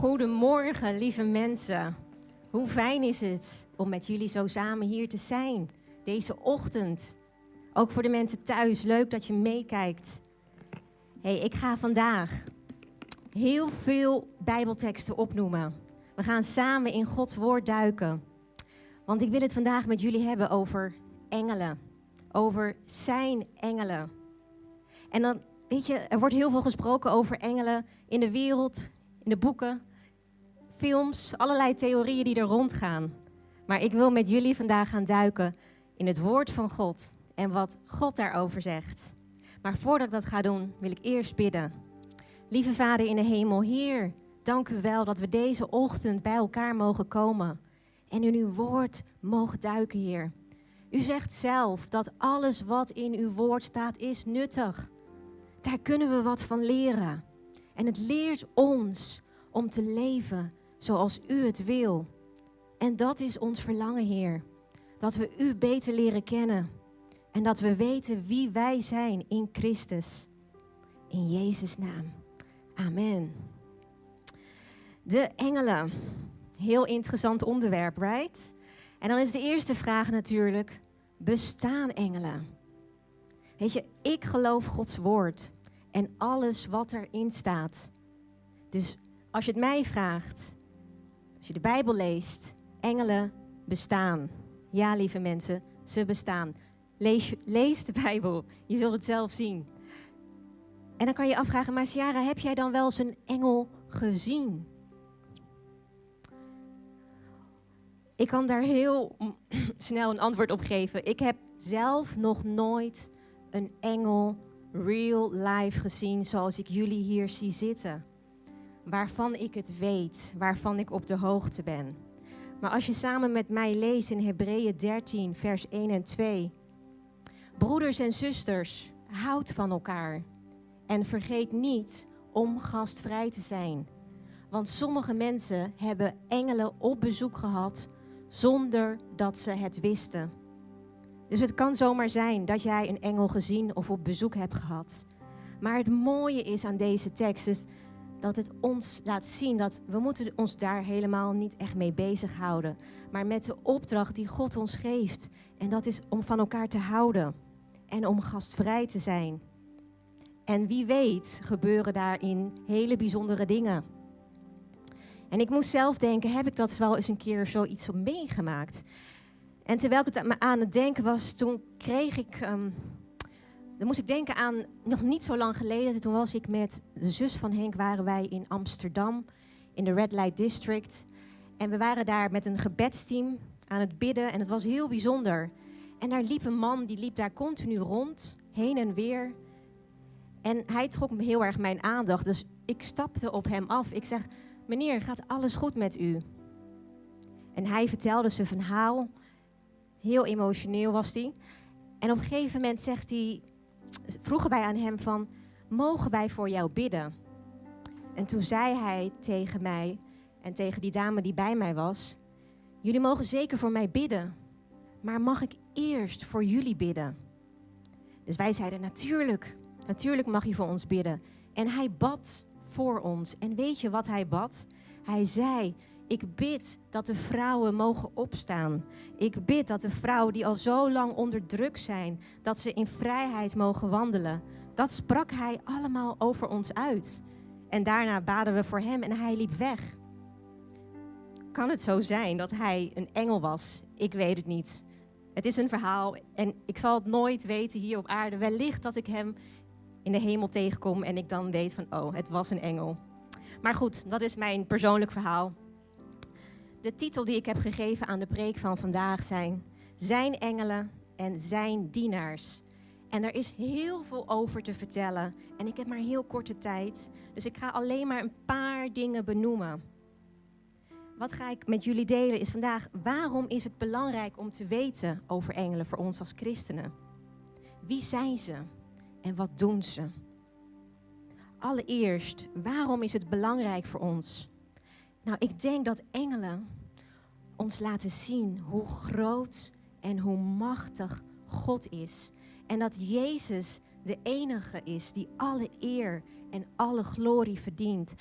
Goedemorgen, lieve mensen. Hoe fijn is het om met jullie zo samen hier te zijn deze ochtend. Ook voor de mensen thuis, leuk dat je meekijkt. Hey, ik ga vandaag heel veel Bijbelteksten opnoemen. We gaan samen in Gods woord duiken. Want ik wil het vandaag met jullie hebben over engelen. Over zijn engelen. En dan, weet je, er wordt heel veel gesproken over engelen in de wereld, in de boeken, films, allerlei theorieën die er rondgaan. Maar ik wil met jullie vandaag gaan duiken in het woord van God en wat God daarover zegt. Maar voordat ik dat ga doen, wil ik eerst bidden. Lieve Vader in de hemel, Heer, dank u wel dat we deze ochtend bij elkaar mogen komen en in uw woord mogen duiken, Heer. U zegt zelf dat alles wat in uw woord staat is nuttig. Daar kunnen we wat van leren. En het leert ons om te leven zoals u het wil. En dat is ons verlangen, Heer. Dat we u beter leren kennen. En dat we weten wie wij zijn in Christus. In Jezus' naam. Amen. De engelen. Heel interessant onderwerp, right? En dan is de eerste vraag natuurlijk: bestaan engelen? Weet je, ik geloof Gods woord en alles wat erin staat. Dus als je het mij vraagt, als je de Bijbel leest, engelen bestaan. Ja, lieve mensen, ze bestaan. Lees, lees de Bijbel, je zult het zelf zien. En dan kan je afvragen, maar Ciara, heb jij dan wel eens een engel gezien? Ik kan daar heel snel een antwoord op geven. Ik heb zelf nog nooit een engel real life gezien zoals ik jullie hier zie zitten. Waarvan ik het weet, waarvan ik op de hoogte ben. Maar als je samen met mij leest in Hebreeën 13, vers 1 en 2. Broeders en zusters, houd van elkaar. En vergeet niet om gastvrij te zijn. Want sommige mensen hebben engelen op bezoek gehad zonder dat ze het wisten. Dus het kan zomaar zijn dat jij een engel gezien of op bezoek hebt gehad. Maar het mooie is aan deze tekst is dat het ons laat zien dat we moeten ons daar helemaal niet echt mee bezighouden. Maar met de opdracht die God ons geeft. En dat is om van elkaar te houden. En om gastvrij te zijn. En wie weet gebeuren daarin hele bijzondere dingen. En ik moest zelf denken, heb ik dat wel eens een keer zoiets meegemaakt? En terwijl ik het aan het denken was, toen kreeg ik. Um, dan moest ik denken aan nog niet zo lang geleden. Toen was ik met de zus van Henk, waren wij in Amsterdam, in de Red Light District. En we waren daar met een gebedsteam aan het bidden en het was heel bijzonder. En daar liep een man, die liep daar continu rond, heen en weer. En hij trok me heel erg mijn aandacht, dus ik stapte op hem af. Ik zeg, meneer, gaat alles goed met u? En hij vertelde zijn verhaal Heel emotioneel was hij. En op een gegeven moment zegt hij, vroegen wij aan hem van, mogen wij voor jou bidden? En toen zei hij tegen mij en tegen die dame die bij mij was, jullie mogen zeker voor mij bidden, maar mag ik eerst voor jullie bidden? Dus wij zeiden natuurlijk, natuurlijk mag je voor ons bidden. En hij bad voor ons. En weet je wat hij bad? Hij zei, ik bid dat de vrouwen mogen opstaan. Ik bid dat de vrouwen die al zo lang onder druk zijn, dat ze in vrijheid mogen wandelen. Dat sprak hij allemaal over ons uit. En daarna baden we voor hem en hij liep weg. Kan het zo zijn dat hij een engel was? Ik weet het niet. Het is een verhaal en ik zal het nooit weten hier op aarde. Wellicht dat ik hem in de hemel tegenkom en ik dan weet van, oh, het was een engel. Maar goed, dat is mijn persoonlijk verhaal. De titel die ik heb gegeven aan de preek van vandaag zijn Zijn engelen en zijn dienaars. En er is heel veel over te vertellen. En ik heb maar heel korte tijd. Dus ik ga alleen maar een paar dingen benoemen. Wat ga ik met jullie delen is vandaag waarom is het belangrijk om te weten over engelen voor ons als christenen? Wie zijn ze en wat doen ze? Allereerst, waarom is het belangrijk voor ons? Nou, ik denk dat engelen ons laten zien hoe groot en hoe machtig God is. En dat Jezus de enige is die alle eer en alle glorie verdient.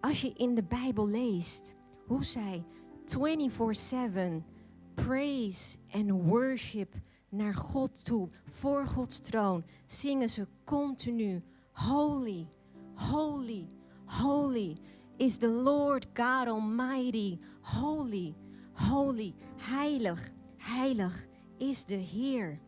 als je in de Bijbel leest hoe zij 24/7 praise and worship naar God toe, voor Gods troon, zingen ze continu: Holy, holy, holy is the Lord God Almighty. Holy, holy, heilig, heilig is de Heer.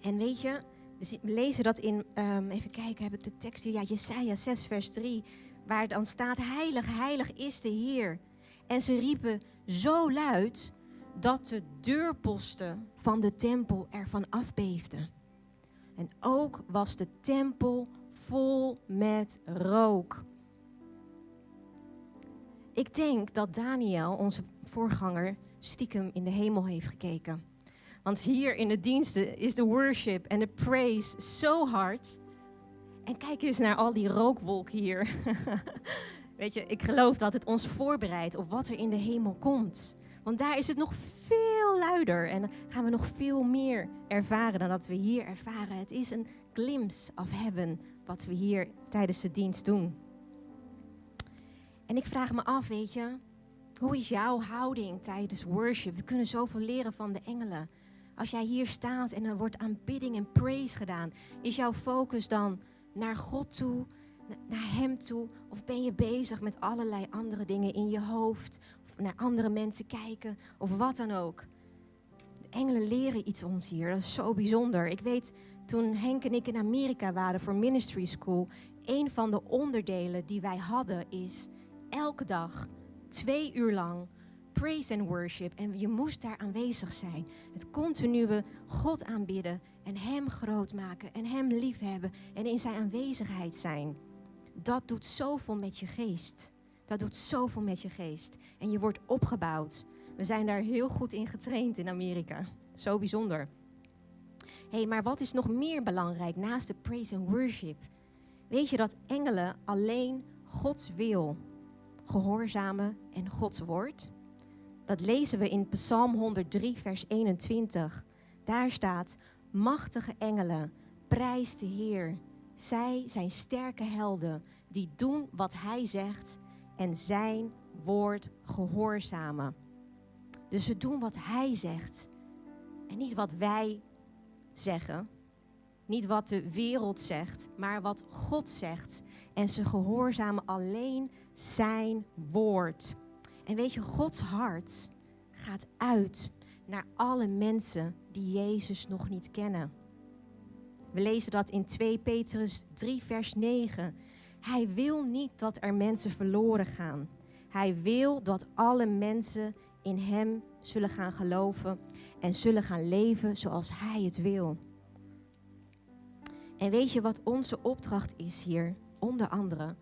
En weet je, we lezen dat in, um, even kijken, heb ik de tekst hier? Ja, Jesaja 6, vers 3, waar dan staat: Heilig, heilig is de Heer. En ze riepen zo luid dat de deurposten van de tempel ervan afbeefden. En ook was de tempel vol met rook. Ik denk dat Daniel, onze voorganger, stiekem in de hemel heeft gekeken. Want hier in de diensten is de worship en de praise zo hard. En kijk eens naar al die rookwolk hier. Weet je, ik geloof dat het ons voorbereidt op wat er in de hemel komt. Want daar is het nog veel luider en gaan we nog veel meer ervaren dan dat we hier ervaren. Het is een glimpse of heaven wat we hier tijdens de dienst doen. En ik vraag me af, weet je, hoe is jouw houding tijdens worship? We kunnen zoveel leren van de engelen. Als jij hier staat en er wordt aanbidding en praise gedaan, is jouw focus dan naar God toe, naar Hem toe? Of ben je bezig met allerlei andere dingen in je hoofd? Of naar andere mensen kijken? Of wat dan ook? De engelen leren iets ons hier. Dat is zo bijzonder. Ik weet, toen Henk en ik in Amerika waren voor Ministry School, een van de onderdelen die wij hadden is elke dag twee uur lang praise and worship. En je moest daar aanwezig zijn. Het continue God aanbidden en Hem groot maken en Hem liefhebben en in Zijn aanwezigheid zijn. Dat doet zoveel met je geest. Dat doet zoveel met je geest. En je wordt opgebouwd. We zijn daar heel goed in getraind in Amerika. Zo bijzonder. Hey, maar wat is nog meer belangrijk naast de praise and worship? Weet je dat engelen alleen Gods wil gehoorzamen en Gods woord? Dat lezen we in Psalm 103, vers 21. Daar staat: Machtige engelen, prijs de Heer. Zij zijn sterke helden die doen wat Hij zegt en Zijn woord gehoorzamen. Dus ze doen wat Hij zegt en niet wat wij zeggen. Niet wat de wereld zegt, maar wat God zegt. En ze gehoorzamen alleen Zijn woord. En weet je, Gods hart gaat uit naar alle mensen die Jezus nog niet kennen. We lezen dat in 2 Petrus 3, vers 9. Hij wil niet dat er mensen verloren gaan. Hij wil dat alle mensen in Hem zullen gaan geloven en zullen gaan leven zoals Hij het wil. En weet je wat onze opdracht is hier, onder andere?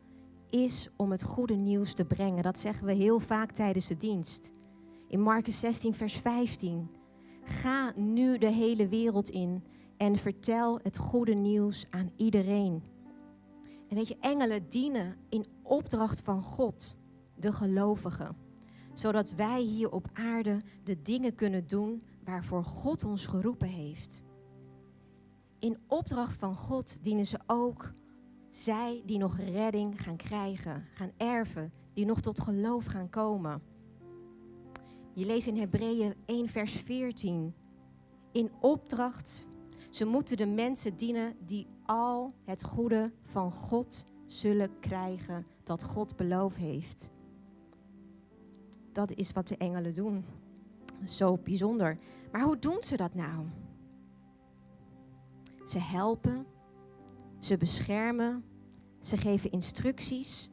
is om het goede nieuws te brengen. Dat zeggen we heel vaak tijdens de dienst. In Marcus 16, vers 15. Ga nu de hele wereld in en vertel het goede nieuws aan iedereen. En weet je, engelen dienen in opdracht van God, de gelovigen. Zodat wij hier op aarde de dingen kunnen doen waarvoor God ons geroepen heeft. In opdracht van God dienen ze ook zij die nog redding gaan krijgen, gaan erven, die nog tot geloof gaan komen. Je leest in Hebreeën 1 vers 14. In opdracht, ze moeten de mensen dienen die al het goede van God zullen krijgen dat God beloofd heeft. Dat is wat de engelen doen. Zo bijzonder. Maar hoe doen ze dat nou? Ze helpen, ze beschermen, ze geven instructies.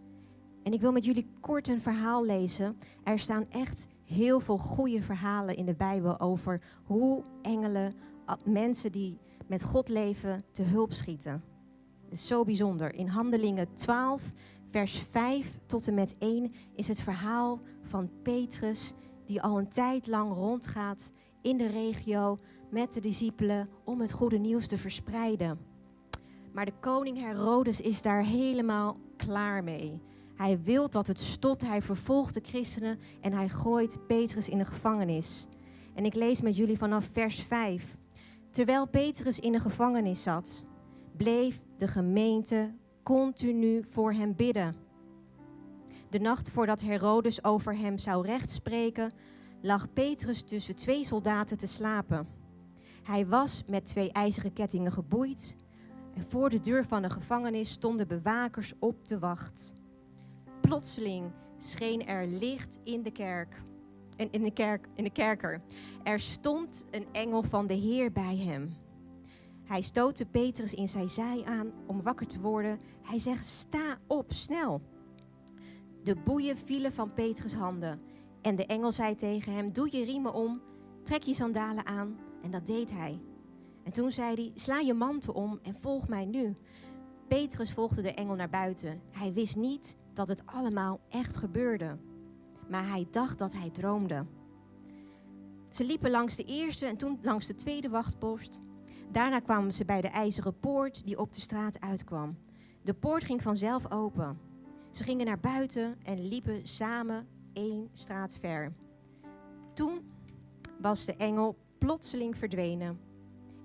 En ik wil met jullie kort een verhaal lezen. Er staan echt heel veel goede verhalen in de Bijbel over hoe engelen mensen die met God leven te hulp schieten. Het is zo bijzonder. In Handelingen 12, vers 5 tot en met 1 is het verhaal van Petrus die al een tijd lang rondgaat in de regio met de discipelen om het goede nieuws te verspreiden. Maar de koning Herodes is daar helemaal klaar mee. Hij wil dat het stopt. Hij vervolgt de christenen en hij gooit Petrus in de gevangenis. En ik lees met jullie vanaf vers 5. Terwijl Petrus in de gevangenis zat, bleef de gemeente continu voor hem bidden. De nacht voordat Herodes over hem zou rechtspreken, lag Petrus tussen twee soldaten te slapen. Hij was met twee ijzeren kettingen geboeid en voor de deur van de gevangenis stonden bewakers op de wacht. Plotseling scheen er licht in de kerk. En in de, kerk, in de kerker. Er stond een engel van de Heer bij hem. Hij stootte Petrus in zijn zij aan om wakker te worden. Hij zegt: Sta op, snel. De boeien vielen van Petrus' handen. En de engel zei tegen hem: Doe je riemen om, trek je sandalen aan. En dat deed hij. En toen zei hij: Sla je mantel om en volg mij nu. Petrus volgde de engel naar buiten. Hij wist niet dat het allemaal echt gebeurde, maar hij dacht dat hij droomde. Ze liepen langs de eerste en toen langs de tweede wachtpost. Daarna kwamen ze bij de ijzeren poort die op de straat uitkwam. De poort ging vanzelf open. Ze gingen naar buiten en liepen samen één straat ver. Toen was de engel plotseling verdwenen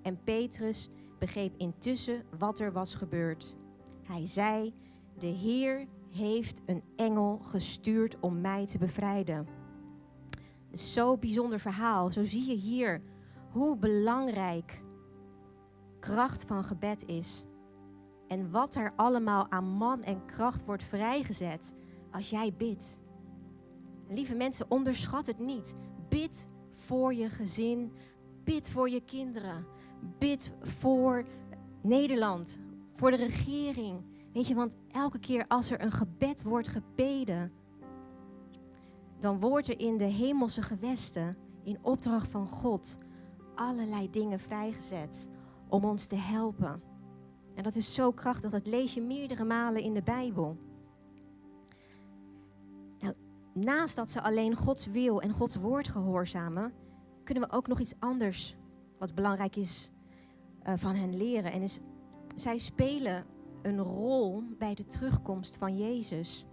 en Petrus begreep intussen wat er was gebeurd. Hij zei: De Heer heeft een engel gestuurd om mij te bevrijden. Zo'n bijzonder verhaal. Zo zie je hier hoe belangrijk kracht van gebed is. En wat er allemaal aan man en kracht wordt vrijgezet als jij bidt. Lieve mensen, onderschat het niet. Bid voor je gezin. Bid voor je kinderen. Bid voor Nederland. Voor de regering. Weet je, want elke keer als er een gebed wordt gebeden, dan wordt er in de hemelse gewesten, in opdracht van God, allerlei dingen vrijgezet om ons te helpen. En dat is zo krachtig, dat lees je meerdere malen in de Bijbel. Naast dat ze alleen Gods wil en Gods woord gehoorzamen, kunnen we ook nog iets anders wat belangrijk is uh, van hen leren. En is, zij spelen een rol bij de terugkomst van Jezus.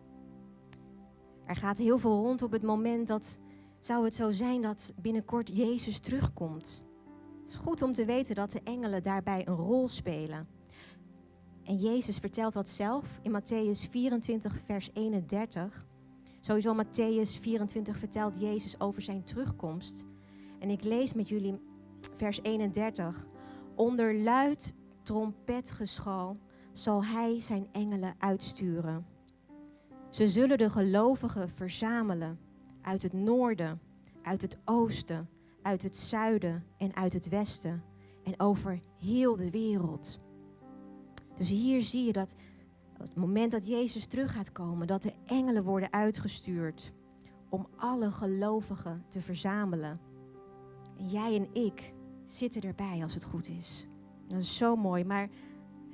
Er gaat heel veel rond op het moment dat zou het zo zijn dat binnenkort Jezus terugkomt. Het is goed om te weten dat de engelen daarbij een rol spelen. En Jezus vertelt dat zelf in Matthäus 24, vers 31. Sowieso Matthäus 24 vertelt Jezus over zijn terugkomst. En ik lees met jullie vers 31. Onder luid trompetgeschal zal hij zijn engelen uitsturen. Ze zullen de gelovigen verzamelen uit het noorden, uit het oosten, uit het zuiden en uit het westen en over heel de wereld. Dus hier zie je dat het moment dat Jezus terug gaat komen, dat de engelen worden uitgestuurd om alle gelovigen te verzamelen. En jij en ik zitten erbij als het goed is. Dat is zo mooi, maar er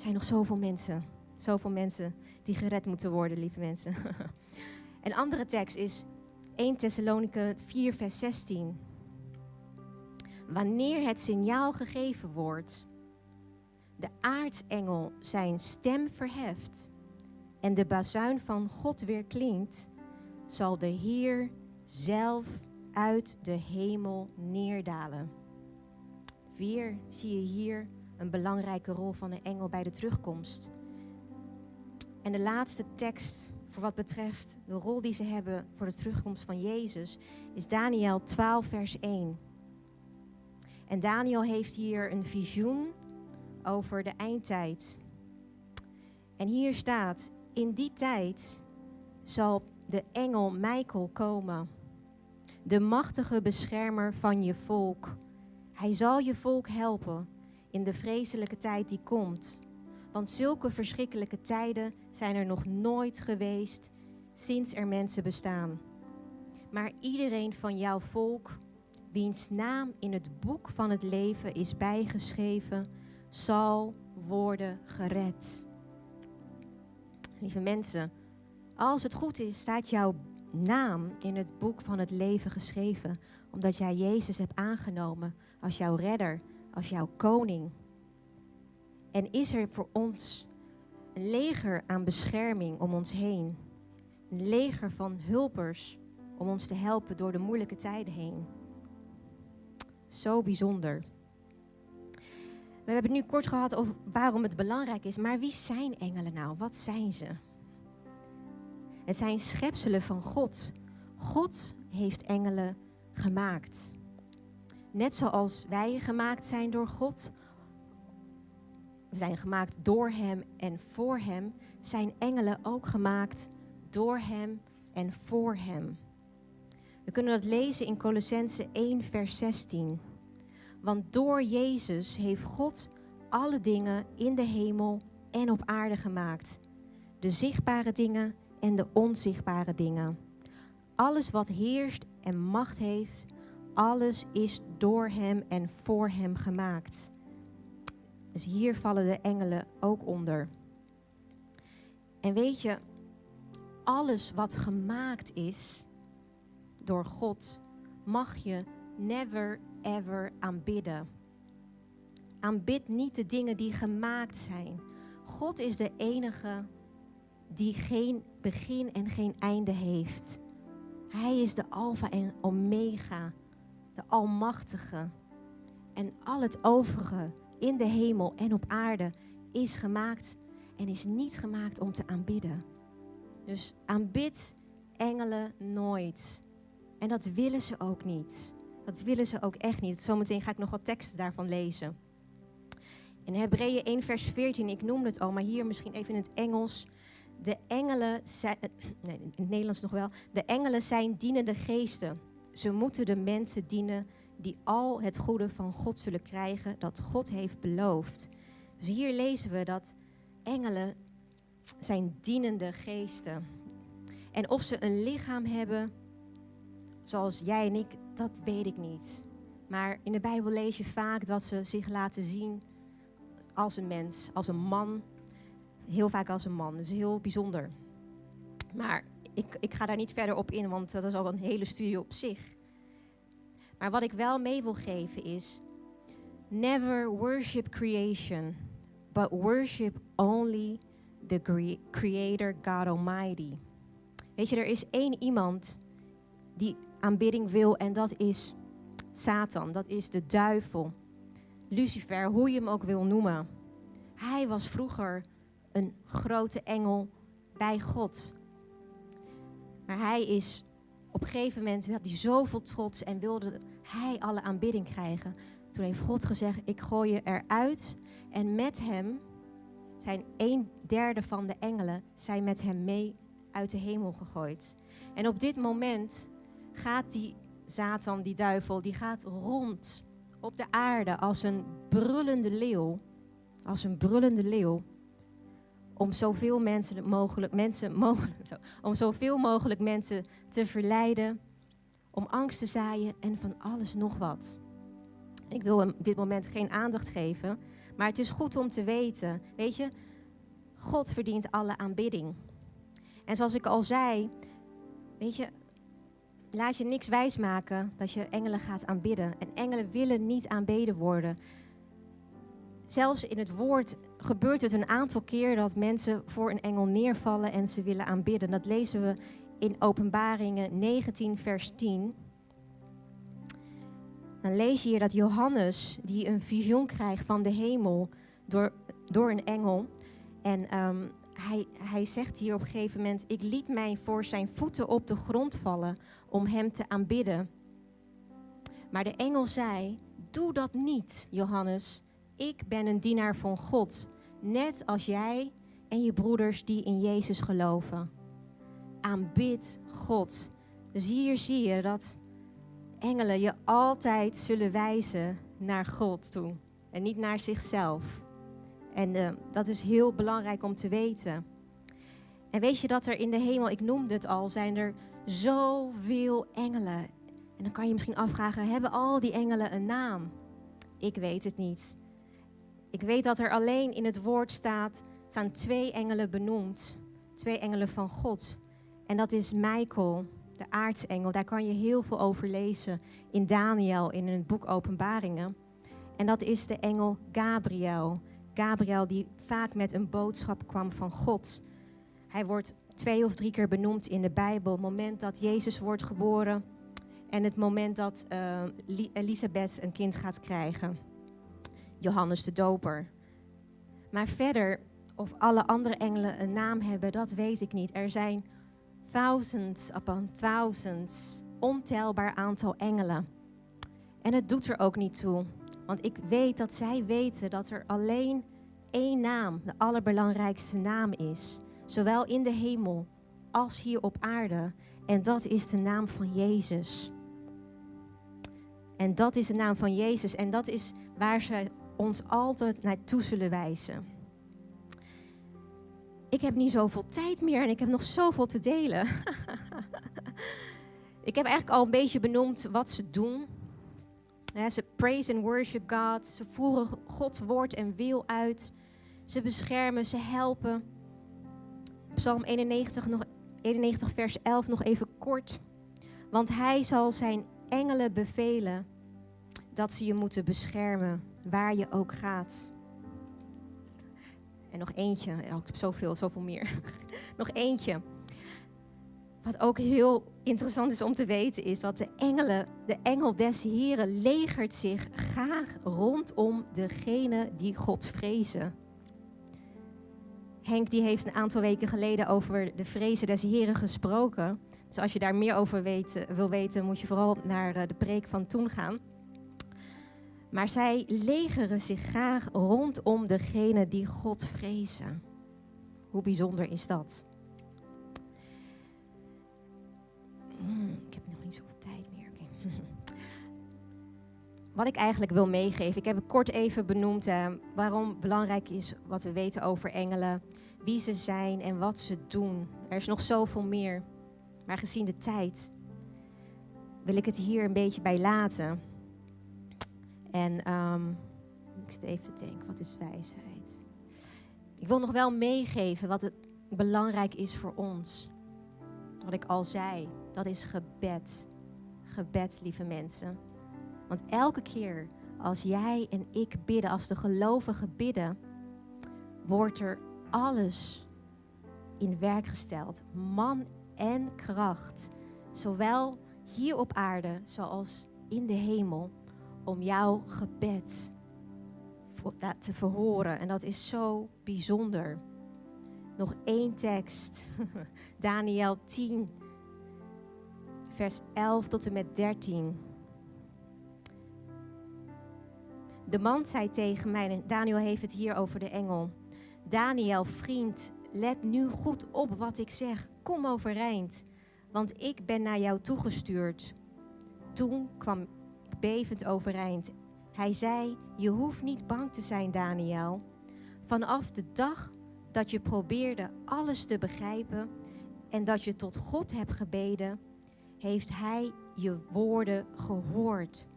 zijn nog zoveel mensen, zoveel mensen die gered moeten worden, lieve mensen. Een andere tekst is 1 Thessaloniken 4, vers 16. Wanneer het signaal gegeven wordt, de aartsengel zijn stem verheft en de bazuin van God weer klinkt, zal de Heer zelf uit de hemel neerdalen. Weer zie je hier een belangrijke rol van een engel bij de terugkomst. En de laatste tekst voor wat betreft de rol die ze hebben voor de terugkomst van Jezus is Daniel 12, vers 1. En Daniel heeft hier een visioen over de eindtijd. En hier staat: In die tijd zal de engel Michael komen, de machtige beschermer van je volk. Hij zal je volk helpen in de vreselijke tijd die komt. Want zulke verschrikkelijke tijden zijn er nog nooit geweest sinds er mensen bestaan. Maar iedereen van jouw volk, wiens naam in het boek van het leven is bijgeschreven, zal worden gered. Lieve mensen, als het goed is, staat jouw naam in het boek van het leven geschreven, omdat jij Jezus hebt aangenomen als jouw redder, als jouw koning. En is er voor ons een leger aan bescherming om ons heen. Een leger van hulpers om ons te helpen door de moeilijke tijden heen. Zo bijzonder. We hebben het nu kort gehad over waarom het belangrijk is, maar wie zijn engelen nou? Wat zijn ze? Het zijn schepselen van God. God heeft engelen gemaakt. Net zoals wij gemaakt zijn door God, we zijn gemaakt door Hem en voor Hem, zijn engelen ook gemaakt door Hem en voor Hem. We kunnen dat lezen in Colossense 1, vers 16. Want door Jezus heeft God alle dingen in de hemel en op aarde gemaakt. De zichtbare dingen en de onzichtbare dingen. Alles wat heerst en macht heeft, alles is door Hem en voor Hem gemaakt. Dus hier vallen de engelen ook onder. En weet je, alles wat gemaakt is door God, mag je never ever aanbidden. Aanbid niet de dingen die gemaakt zijn. God is de enige die geen begin en geen einde heeft. Hij is de Alpha en Omega, de Almachtige. En al het overige in de hemel en op aarde is gemaakt en is niet gemaakt om te aanbidden. Dus aanbid engelen nooit. En dat willen ze ook niet. Dat willen ze ook echt niet. Zometeen ga ik nog wat teksten daarvan lezen. In Hebreeën 1 vers 14, ik noemde het al, maar hier misschien even in het Engels. De engelen zijn, nee, in het Nederlands nog wel. De engelen zijn dienende geesten. Ze moeten de mensen dienen die al het goede van God zullen krijgen dat God heeft beloofd. Dus hier lezen we dat engelen zijn dienende geesten. En of ze een lichaam hebben, zoals jij en ik, dat weet ik niet. Maar in de Bijbel lees je vaak dat ze zich laten zien als een mens, als een man. Heel vaak als een man. Dat is heel bijzonder. Maar ik, ik ga daar niet verder op in, want dat is al een hele studie op zich. Maar wat ik wel mee wil geven is: never worship creation, but worship only the Creator God Almighty. Weet je, er is één iemand die aanbidding wil en dat is Satan, dat is de duivel. Lucifer, hoe je hem ook wil noemen. Hij was vroeger een grote engel bij God. Maar hij is op een gegeven moment had hij zoveel trots en wilde hij alle aanbidding krijgen. Toen heeft God gezegd: Ik gooi je eruit. En met hem zijn een derde van de engelen zijn met hem mee uit de hemel gegooid. En op dit moment gaat die Satan, die duivel, die gaat rond op de aarde als een brullende leeuw. Als een brullende leeuw. Om zoveel mensen mogelijk, mensen mogelijk, om zoveel mogelijk mensen te verleiden. Om angst te zaaien en van alles nog wat. Ik wil hem dit moment geen aandacht geven. Maar het is goed om te weten. Weet je, God verdient alle aanbidding. En zoals ik al zei, weet je, laat je niks wijsmaken dat je engelen gaat aanbidden. En engelen willen niet aanbeden worden. Zelfs in het woord gebeurt het een aantal keer dat mensen voor een engel neervallen en ze willen aanbidden. Dat lezen we in Openbaringen 19, vers 10. Dan lees je hier dat Johannes, die een visioen krijgt van de hemel door, door een engel. En um, hij, hij zegt hier op een gegeven moment: Ik liet mij voor zijn voeten op de grond vallen om hem te aanbidden. Maar de engel zei: Doe dat niet, Johannes. Ik ben een dienaar van God, net als jij en je broeders die in Jezus geloven. Aanbid God. Dus hier zie je dat engelen je altijd zullen wijzen naar God toe en niet naar zichzelf. En uh, dat is heel belangrijk om te weten. En weet je dat er in de hemel, ik noemde het al, zijn er zoveel engelen. En dan kan je misschien afvragen, hebben al die engelen een naam? Ik weet het niet. Ik weet dat er alleen in het woord staat, staan twee engelen benoemd. Twee engelen van God. En dat is Michael, de aartsengel. Daar kan je heel veel over lezen in Daniel, in het boek Openbaringen. En dat is de engel Gabriel. Gabriel die vaak met een boodschap kwam van God. Hij wordt twee of drie keer benoemd in de Bijbel. Het moment dat Jezus wordt geboren en het moment dat uh, Elisabeth een kind gaat krijgen. Johannes de Doper. Maar verder, of alle andere engelen een naam hebben, dat weet ik niet. Er zijn thousands upon thousands, ontelbaar aantal engelen. En het doet er ook niet toe, want ik weet dat zij weten dat er alleen één naam, de allerbelangrijkste naam is, zowel in de hemel als hier op aarde. En dat is de naam van Jezus. En dat is de naam van Jezus en dat is waar ze ons altijd naartoe zullen wijzen. Ik heb niet zoveel tijd meer en ik heb nog zoveel te delen. ik heb eigenlijk al een beetje benoemd wat ze doen. Ze praise and worship God. Ze voeren Gods woord en wil uit. Ze beschermen, ze helpen. Psalm 91, nog, 91, vers 11 nog even kort. Want hij zal zijn engelen bevelen dat ze je moeten beschermen waar je ook gaat. En nog eentje, heb zoveel, zoveel meer. nog eentje. Wat ook heel interessant is om te weten, is dat de engelen, de engel des Heren legert zich graag rondom degene die God vrezen. Henk die heeft een aantal weken geleden over de vrezen des Heren gesproken. Dus als je daar meer over weet, wil weten, moet je vooral naar eh, de preek van toen gaan. Maar zij legeren zich graag rondom degene die God vrezen. Hoe bijzonder is dat? Hmm, ik heb nog niet zoveel tijd meer. Wat ik eigenlijk wil meegeven, ik heb kort even benoemd uh, waarom belangrijk is wat we weten over engelen, wie ze zijn en wat ze doen. Er is nog zoveel meer, maar gezien de tijd wil ik het hier een beetje bij laten. En um, ik zit even te denken, wat is wijsheid? Ik wil nog wel meegeven wat het belangrijk is voor ons. Wat ik al zei, dat is gebed. Gebed, lieve mensen. Want elke keer als jij en ik bidden, als de gelovigen bidden, wordt er alles in werk gesteld. Man en kracht. Zowel hier op aarde zoals in de hemel om jouw gebed te verhoren. En dat is zo bijzonder. Nog één tekst. Daniel 10, vers 11 tot en met 13. De man zei tegen mij, Daniel heeft het hier over de engel. Daniel, vriend, let nu goed op wat ik zeg. Kom overeind, want ik ben naar jou toegestuurd. Toen kwam bevend overeind. Hij zei: Je hoeft niet bang te zijn, Daniel. Vanaf de dag dat je probeerde alles te begrijpen en dat je tot God hebt gebeden, heeft Hij je woorden gehoord.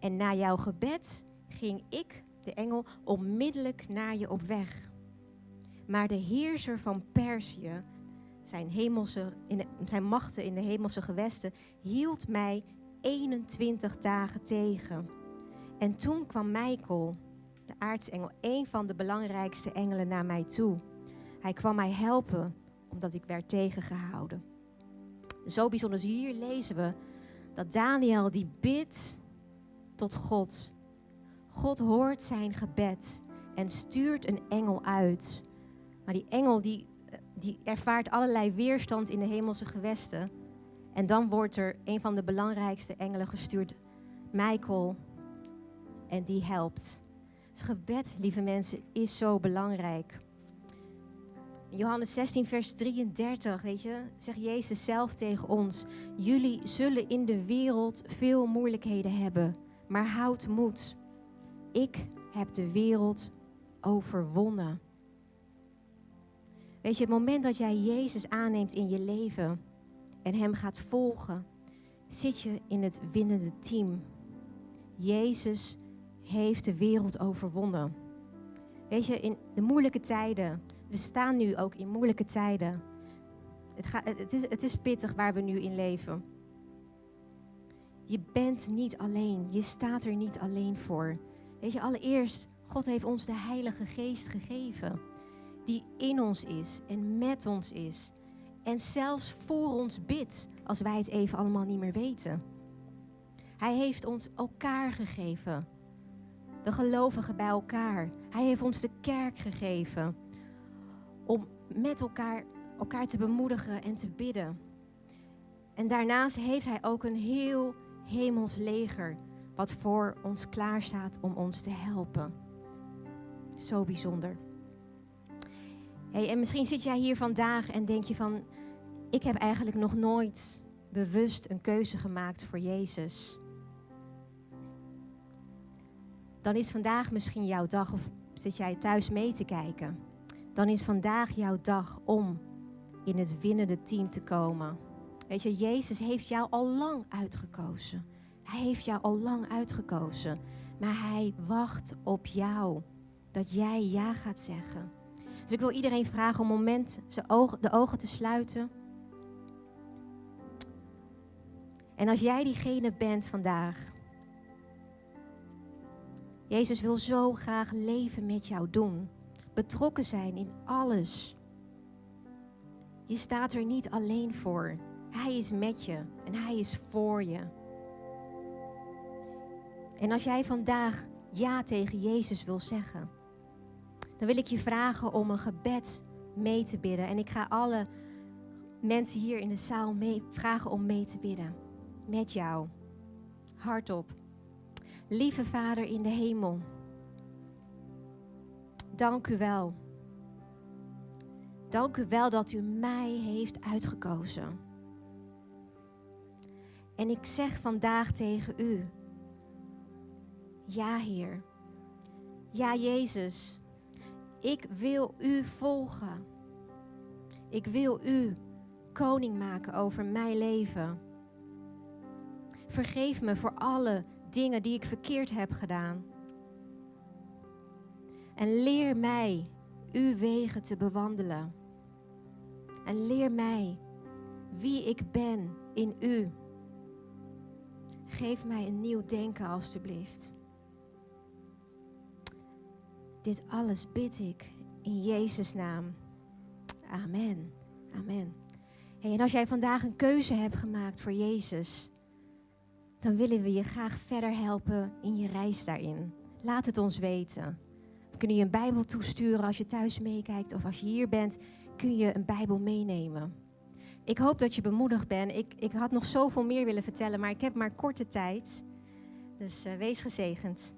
En na jouw gebed ging ik, de engel, onmiddellijk naar je op weg. Maar de heerser van Perzië, zijn, hemelse, in zijn machten in de hemelse gewesten, hield mij 21 dagen tegen. En toen kwam Michael, de aartsengel, een van de belangrijkste engelen, naar mij toe. Hij kwam mij helpen omdat ik werd tegengehouden. Zo bijzonder. Dus hier lezen we dat Daniel die bidt tot God. God hoort zijn gebed en stuurt een engel uit. Maar die engel die, die ervaart allerlei weerstand in de hemelse gewesten. En dan wordt er een van de belangrijkste engelen gestuurd, Michael. En die helpt. Dus gebed, lieve mensen, is zo belangrijk. Johannes 16, vers 33, weet je, zegt Jezus zelf tegen ons: Jullie zullen in de wereld veel moeilijkheden hebben, maar houd moed. Ik heb de wereld overwonnen. Weet je, het moment dat jij Jezus aanneemt in je leven, en Hem gaat volgen, zit je in het winnende team. Jezus heeft de wereld overwonnen. Weet je, in de moeilijke tijden, we staan nu ook in moeilijke tijden. Het, het, is, het is pittig waar we nu in leven. Je bent niet alleen, je staat er niet alleen voor. Weet je, allereerst, God heeft ons de Heilige Geest gegeven, die in ons is en met ons is en zelfs voor ons bidt als wij het even allemaal niet meer weten. Hij heeft ons elkaar gegeven. De gelovigen bij elkaar. Hij heeft ons de kerk gegeven. Om met elkaar, elkaar te bemoedigen en te bidden. En daarnaast heeft hij ook een heel hemels leger wat voor ons klaar staat om ons te helpen. Zo bijzonder. Hey, en misschien zit jij hier vandaag en denk je van, ik heb eigenlijk nog nooit bewust een keuze gemaakt voor Jezus. Dan is vandaag misschien jouw dag of zit jij thuis mee te kijken. Dan is vandaag jouw dag om in het winnende team te komen. Weet je, Jezus heeft jou al lang uitgekozen. Hij heeft jou al lang uitgekozen. Maar hij wacht op jou. Dat jij ja gaat zeggen. Dus ik wil iedereen vragen om een moment ogen, de ogen te sluiten. En als jij diegene bent vandaag. Jezus wil zo graag leven met jou doen. Betrokken zijn in alles. Je staat er niet alleen voor. Hij is met je en hij is voor je. En als jij vandaag ja tegen Jezus wil zeggen, dan wil ik je vragen om een gebed mee te bidden. En ik ga alle mensen hier in de zaal mee, vragen om mee te bidden. Met jou. Hardop. Lieve Vader in de hemel. Dank u wel. Dank u wel dat u mij heeft uitgekozen. En ik zeg vandaag tegen u: Ja, Heer. Ja, Jezus. Ik wil u volgen. Ik wil u koning maken over mijn leven. Vergeef me voor alle dingen die ik verkeerd heb gedaan. En leer mij uw wegen te bewandelen. En leer mij wie ik ben in u. Geef mij een nieuw denken, alstublieft. Dit alles bid ik in Jezus' naam. Amen. Amen. En als jij vandaag een keuze hebt gemaakt voor Jezus, dan willen we je graag verder helpen in je reis daarin. Laat het ons weten. Kunnen je een Bijbel toesturen als je thuis meekijkt of als je hier bent, kun je een Bijbel meenemen. Ik hoop dat je bemoedigd bent. Ik, ik had nog zoveel meer willen vertellen, maar ik heb maar korte tijd. Dus uh, wees gezegend.